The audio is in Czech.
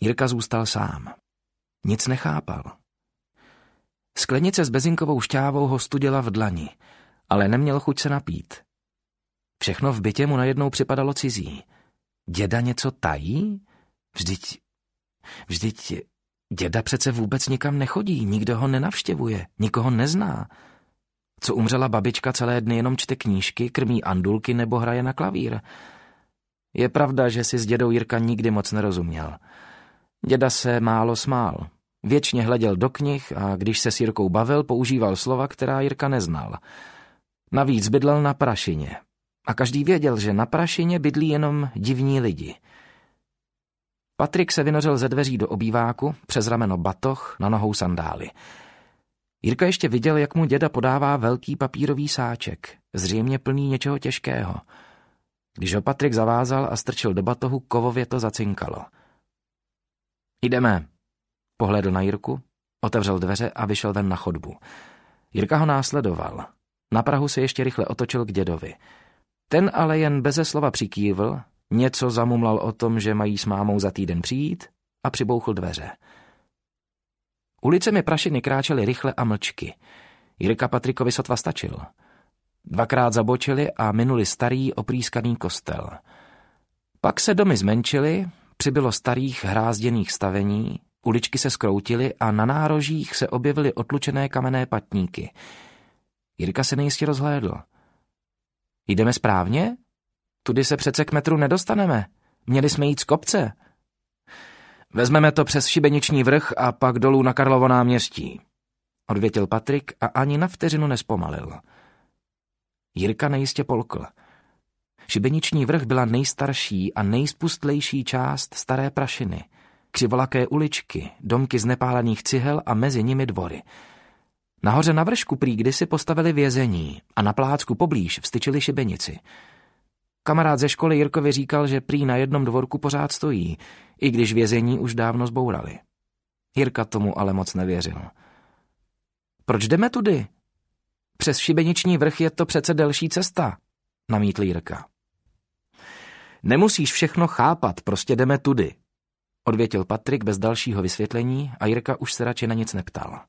Jirka zůstal sám. Nic nechápal. Sklenice s bezinkovou šťávou ho studila v dlani, ale neměl chuť se napít. Všechno v bytě mu najednou připadalo cizí. Děda něco tají? Vždyť... Vždyť... Děda přece vůbec nikam nechodí, nikdo ho nenavštěvuje, nikoho nezná. Co umřela babička celé dny jenom čte knížky, krmí andulky nebo hraje na klavír. Je pravda, že si s dědou Jirka nikdy moc nerozuměl. Děda se málo smál. Věčně hleděl do knih a když se s Jirkou bavil, používal slova, která Jirka neznal. Navíc bydlel na Prašině. A každý věděl, že na Prašině bydlí jenom divní lidi. Patrik se vynořil ze dveří do obýváku, přes rameno batoh, na nohou sandály. Jirka ještě viděl, jak mu děda podává velký papírový sáček, zřejmě plný něčeho těžkého. Když ho Patrik zavázal a strčil do batohu, kovově to zacinkalo. Jdeme. Pohlédl na Jirku, otevřel dveře a vyšel ven na chodbu. Jirka ho následoval. Na Prahu se ještě rychle otočil k dědovi. Ten ale jen beze slova přikývl, něco zamumlal o tom, že mají s mámou za týden přijít a přibouchl dveře. Ulicemi Prašiny kráčely rychle a mlčky. Jirka Patrikovi sotva stačil. Dvakrát zabočili a minuli starý oprýskaný kostel. Pak se domy zmenšily, přibylo starých hrázděných stavení, uličky se skroutily a na nárožích se objevily otlučené kamenné patníky. Jirka se nejistě rozhlédl. Jdeme správně? Tudy se přece k metru nedostaneme. Měli jsme jít z kopce. Vezmeme to přes šibeniční vrch a pak dolů na Karlovo náměstí. Odvětil Patrik a ani na vteřinu nespomalil. Jirka nejistě polkl. Šibeniční vrch byla nejstarší a nejspustlejší část staré prašiny. Křivolaké uličky, domky z nepálených cihel a mezi nimi dvory. Nahoře na vršku prý kdysi postavili vězení a na plácku poblíž vstyčili šibenici. Kamarád ze školy Jirkovi říkal, že prý na jednom dvorku pořád stojí, i když vězení už dávno zbourali. Jirka tomu ale moc nevěřil. Proč jdeme tudy? Přes šibeniční vrch je to přece delší cesta, namítl Jirka. Nemusíš všechno chápat, prostě jdeme tudy, odvětil Patrik bez dalšího vysvětlení a Jirka už se radši na nic neptal.